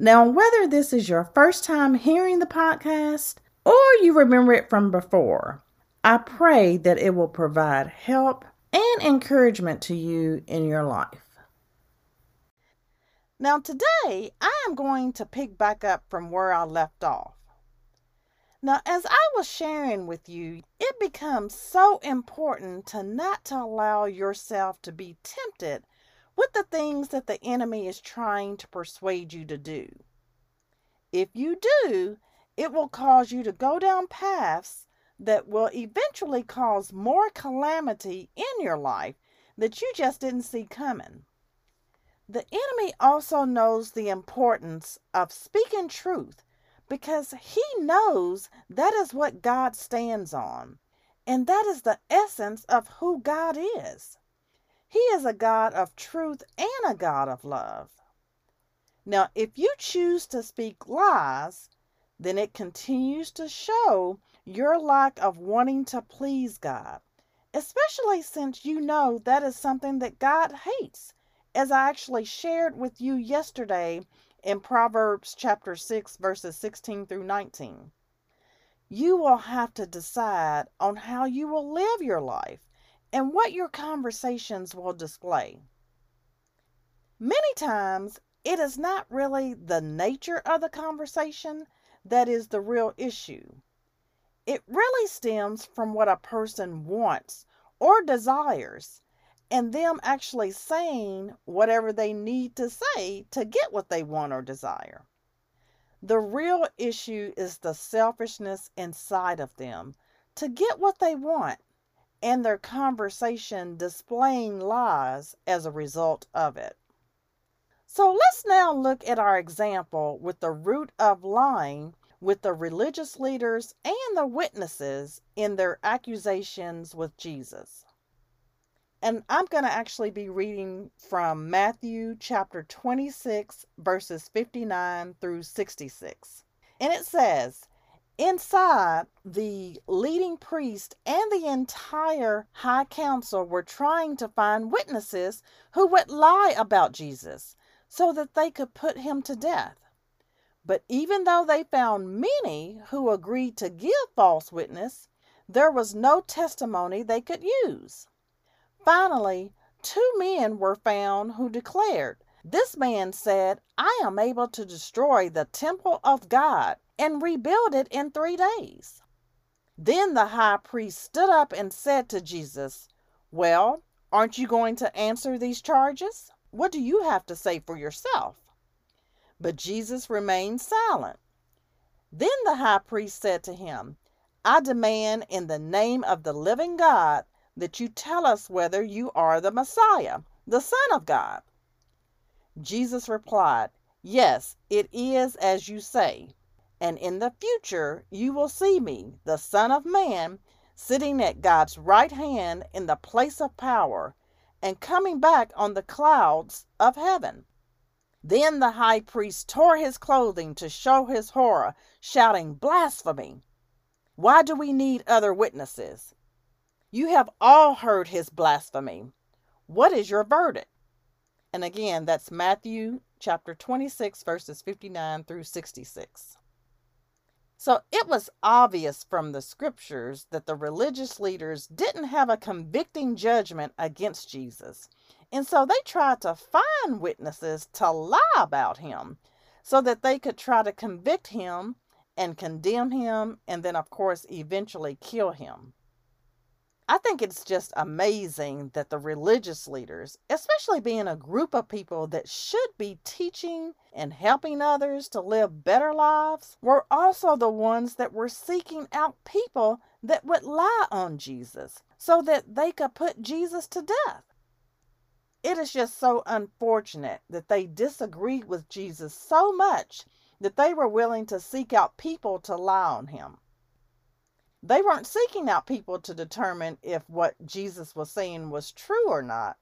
Now, whether this is your first time hearing the podcast or you remember it from before, I pray that it will provide help and encouragement to you in your life. Now, today I am going to pick back up from where I left off. Now, as I was sharing with you, it becomes so important to not to allow yourself to be tempted with the things that the enemy is trying to persuade you to do. If you do, it will cause you to go down paths that will eventually cause more calamity in your life that you just didn't see coming. The enemy also knows the importance of speaking truth because he knows that is what God stands on. And that is the essence of who God is. He is a God of truth and a God of love. Now, if you choose to speak lies, then it continues to show your lack of wanting to please God, especially since you know that is something that God hates, as I actually shared with you yesterday in Proverbs chapter 6, verses 16 through 19. You will have to decide on how you will live your life and what your conversations will display. Many times, it is not really the nature of the conversation that is the real issue. It really stems from what a person wants or desires and them actually saying whatever they need to say to get what they want or desire. The real issue is the selfishness inside of them to get what they want and their conversation displaying lies as a result of it. So let's now look at our example with the root of lying with the religious leaders and the witnesses in their accusations with Jesus. And I'm going to actually be reading from Matthew chapter 26, verses 59 through 66. And it says, Inside, the leading priest and the entire high council were trying to find witnesses who would lie about Jesus so that they could put him to death. But even though they found many who agreed to give false witness, there was no testimony they could use. Finally, two men were found who declared, This man said, I am able to destroy the temple of God and rebuild it in three days. Then the high priest stood up and said to Jesus, Well, aren't you going to answer these charges? What do you have to say for yourself? But Jesus remained silent. Then the high priest said to him, I demand in the name of the living God that you tell us whether you are the Messiah, the Son of God. Jesus replied, Yes, it is as you say. And in the future you will see me, the Son of Man, sitting at God's right hand in the place of power, and coming back on the clouds of heaven. Then the high priest tore his clothing to show his horror, shouting, Blasphemy! Why do we need other witnesses? You have all heard his blasphemy. What is your verdict? And again, that's Matthew chapter 26, verses 59 through 66. So it was obvious from the scriptures that the religious leaders didn't have a convicting judgment against Jesus. And so they tried to find witnesses to lie about him so that they could try to convict him and condemn him and then, of course, eventually kill him. I think it's just amazing that the religious leaders, especially being a group of people that should be teaching and helping others to live better lives, were also the ones that were seeking out people that would lie on Jesus so that they could put Jesus to death. It is just so unfortunate that they disagreed with Jesus so much that they were willing to seek out people to lie on him. They weren't seeking out people to determine if what Jesus was saying was true or not.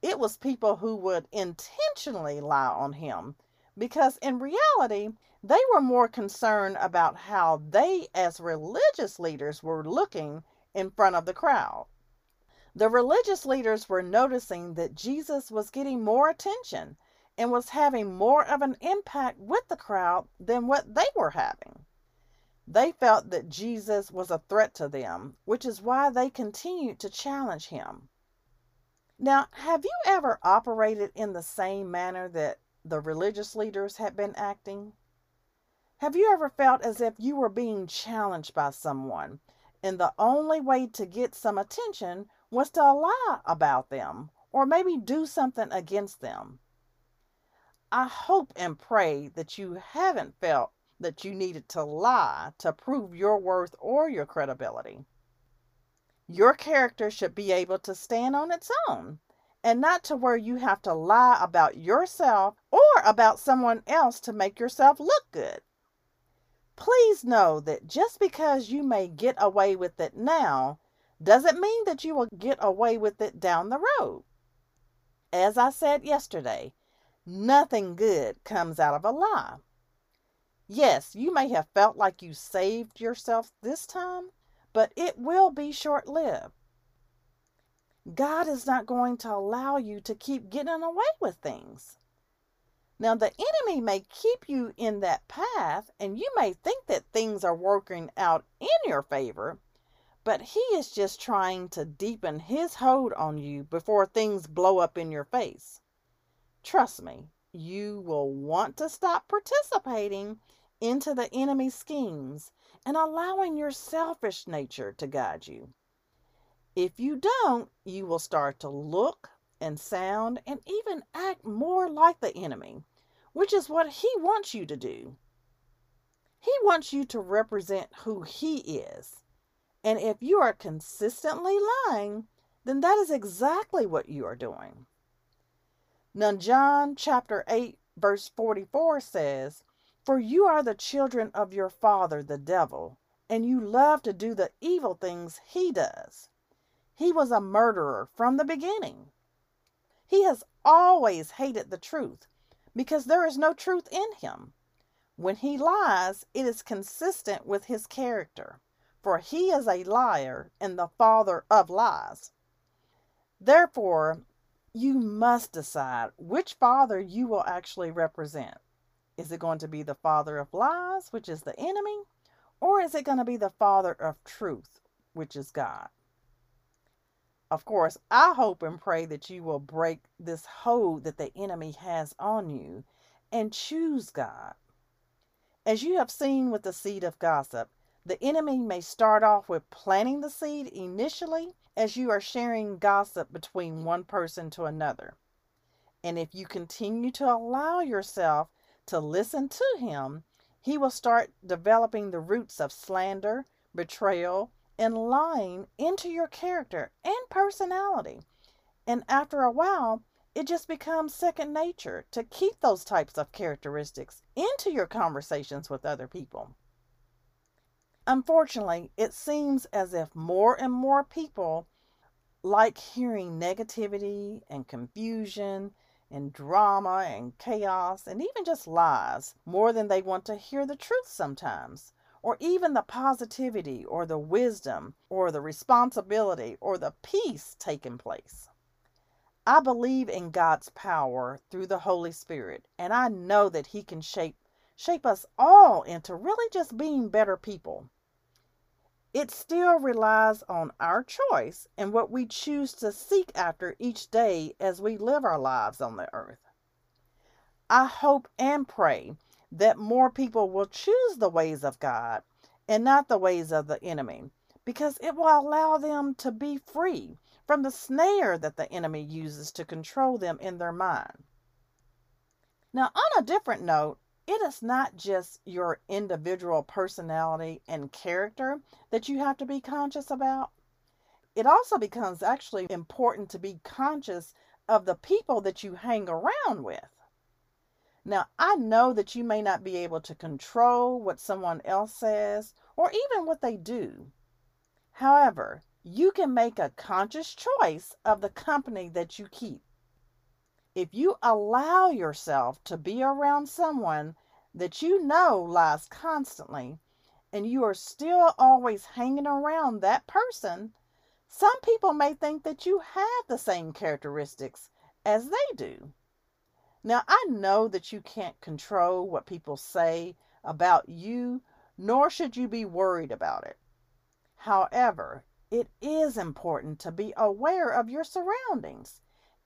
It was people who would intentionally lie on him because, in reality, they were more concerned about how they, as religious leaders, were looking in front of the crowd. The religious leaders were noticing that Jesus was getting more attention and was having more of an impact with the crowd than what they were having. They felt that Jesus was a threat to them, which is why they continued to challenge him. Now, have you ever operated in the same manner that the religious leaders had been acting? Have you ever felt as if you were being challenged by someone, and the only way to get some attention was to lie about them or maybe do something against them. I hope and pray that you haven't felt that you needed to lie to prove your worth or your credibility. Your character should be able to stand on its own and not to where you have to lie about yourself or about someone else to make yourself look good. Please know that just because you may get away with it now doesn't mean that you will get away with it down the road. As I said yesterday, nothing good comes out of a lie. Yes, you may have felt like you saved yourself this time, but it will be short lived. God is not going to allow you to keep getting away with things. Now, the enemy may keep you in that path, and you may think that things are working out in your favor, but he is just trying to deepen his hold on you before things blow up in your face. Trust me, you will want to stop participating into the enemy's schemes and allowing your selfish nature to guide you. If you don't, you will start to look and sound and even act more like the enemy, which is what he wants you to do. He wants you to represent who he is and if you are consistently lying, then that is exactly what you are doing. Now, John chapter 8, verse 44 says, For you are the children of your father, the devil, and you love to do the evil things he does. He was a murderer from the beginning. He has always hated the truth because there is no truth in him. When he lies, it is consistent with his character for he is a liar and the father of lies. Therefore, you must decide which father you will actually represent. Is it going to be the father of lies, which is the enemy, or is it going to be the father of truth, which is God? Of course, I hope and pray that you will break this hold that the enemy has on you and choose God. As you have seen with the seed of gossip, the enemy may start off with planting the seed initially as you are sharing gossip between one person to another. And if you continue to allow yourself to listen to him, he will start developing the roots of slander, betrayal, and lying into your character and personality. And after a while, it just becomes second nature to keep those types of characteristics into your conversations with other people. Unfortunately, it seems as if more and more people like hearing negativity and confusion and drama and chaos and even just lies more than they want to hear the truth sometimes, or even the positivity or the wisdom or the responsibility or the peace taking place. I believe in God's power through the Holy Spirit, and I know that He can shape shape us all into really just being better people. It still relies on our choice and what we choose to seek after each day as we live our lives on the earth. I hope and pray that more people will choose the ways of God and not the ways of the enemy because it will allow them to be free from the snare that the enemy uses to control them in their mind. Now, on a different note, it is not just your individual personality and character that you have to be conscious about. It also becomes actually important to be conscious of the people that you hang around with. Now, I know that you may not be able to control what someone else says or even what they do. However, you can make a conscious choice of the company that you keep. If you allow yourself to be around someone that you know lies constantly, and you are still always hanging around that person, some people may think that you have the same characteristics as they do. Now, I know that you can't control what people say about you, nor should you be worried about it. However, it is important to be aware of your surroundings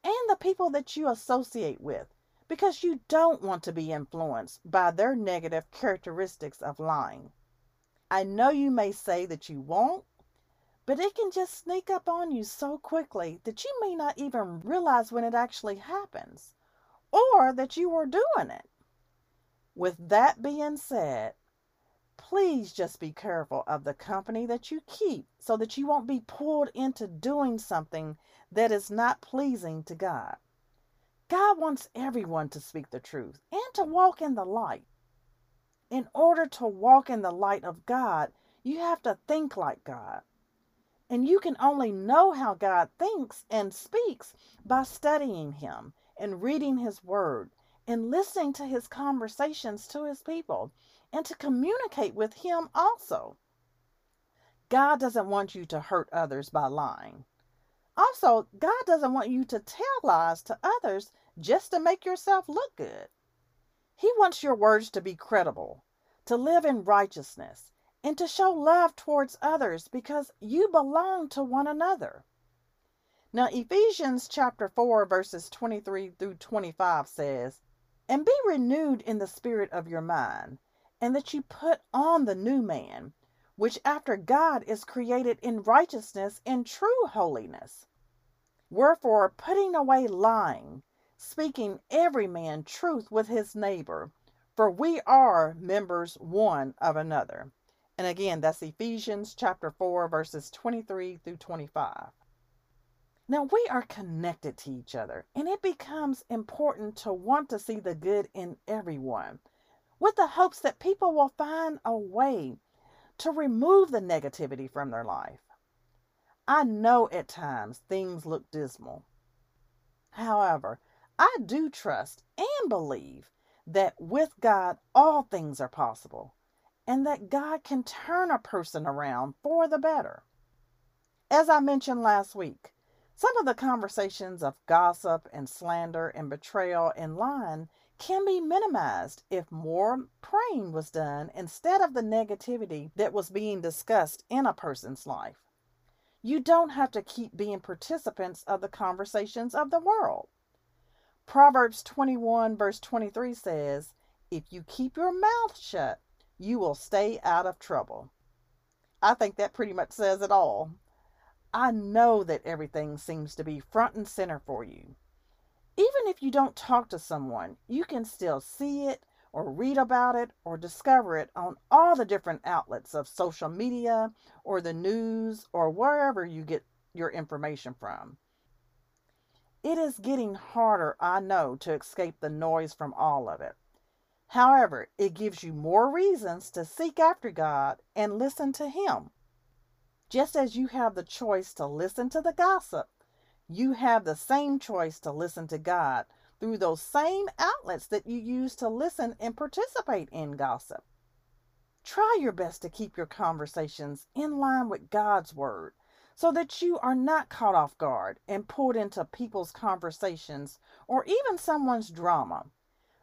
and the people that you associate with because you don't want to be influenced by their negative characteristics of lying. I know you may say that you won't, but it can just sneak up on you so quickly that you may not even realize when it actually happens or that you are doing it. With that being said, please just be careful of the company that you keep so that you won't be pulled into doing something that is not pleasing to God. God wants everyone to speak the truth and to walk in the light. In order to walk in the light of God, you have to think like God. And you can only know how God thinks and speaks by studying Him and reading His Word and listening to His conversations to His people and to communicate with Him also. God doesn't want you to hurt others by lying. Also, God doesn't want you to tell lies to others just to make yourself look good. He wants your words to be credible, to live in righteousness, and to show love towards others because you belong to one another. Now, Ephesians chapter 4, verses 23 through 25 says, And be renewed in the spirit of your mind, and that you put on the new man, which after God is created in righteousness and true holiness. Wherefore, putting away lying, speaking every man truth with his neighbor, for we are members one of another. And again, that's Ephesians chapter 4, verses 23 through 25. Now we are connected to each other, and it becomes important to want to see the good in everyone with the hopes that people will find a way to remove the negativity from their life. I know at times things look dismal. However, I do trust and believe that with God all things are possible and that God can turn a person around for the better. As I mentioned last week, some of the conversations of gossip and slander and betrayal and lying can be minimized if more praying was done instead of the negativity that was being discussed in a person's life. You don't have to keep being participants of the conversations of the world. Proverbs 21, verse 23 says, If you keep your mouth shut, you will stay out of trouble. I think that pretty much says it all. I know that everything seems to be front and center for you. Even if you don't talk to someone, you can still see it or read about it or discover it on all the different outlets of social media or the news or wherever you get your information from. It is getting harder, I know, to escape the noise from all of it. However, it gives you more reasons to seek after God and listen to Him. Just as you have the choice to listen to the gossip, you have the same choice to listen to God through those same outlets that you use to listen and participate in gossip. Try your best to keep your conversations in line with God's Word so that you are not caught off guard and pulled into people's conversations or even someone's drama.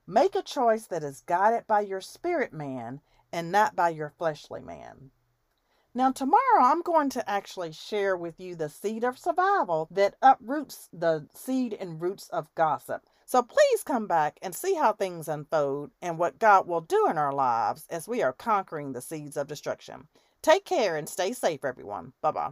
Make a choice that is guided by your spirit man and not by your fleshly man. Now, tomorrow I'm going to actually share with you the seed of survival that uproots the seed and roots of gossip. So please come back and see how things unfold and what God will do in our lives as we are conquering the seeds of destruction. Take care and stay safe, everyone. Bye bye.